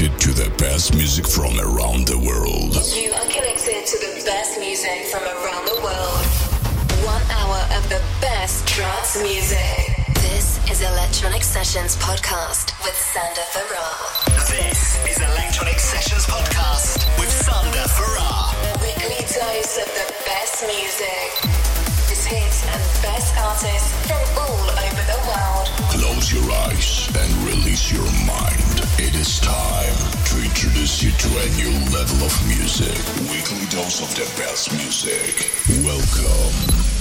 connected to the best music from around the world. You are connected to the best music from around the world. One hour of the best trance music. This is Electronic Sessions Podcast with Sander Ferrar. This is Electronic Sessions Podcast with Sander Ferrar. Weekly dose of the best music. Hits and best artists from all over the world. Close your eyes and release your mind. Time to introduce you to a new level of music. Weekly dose of the best music. Welcome.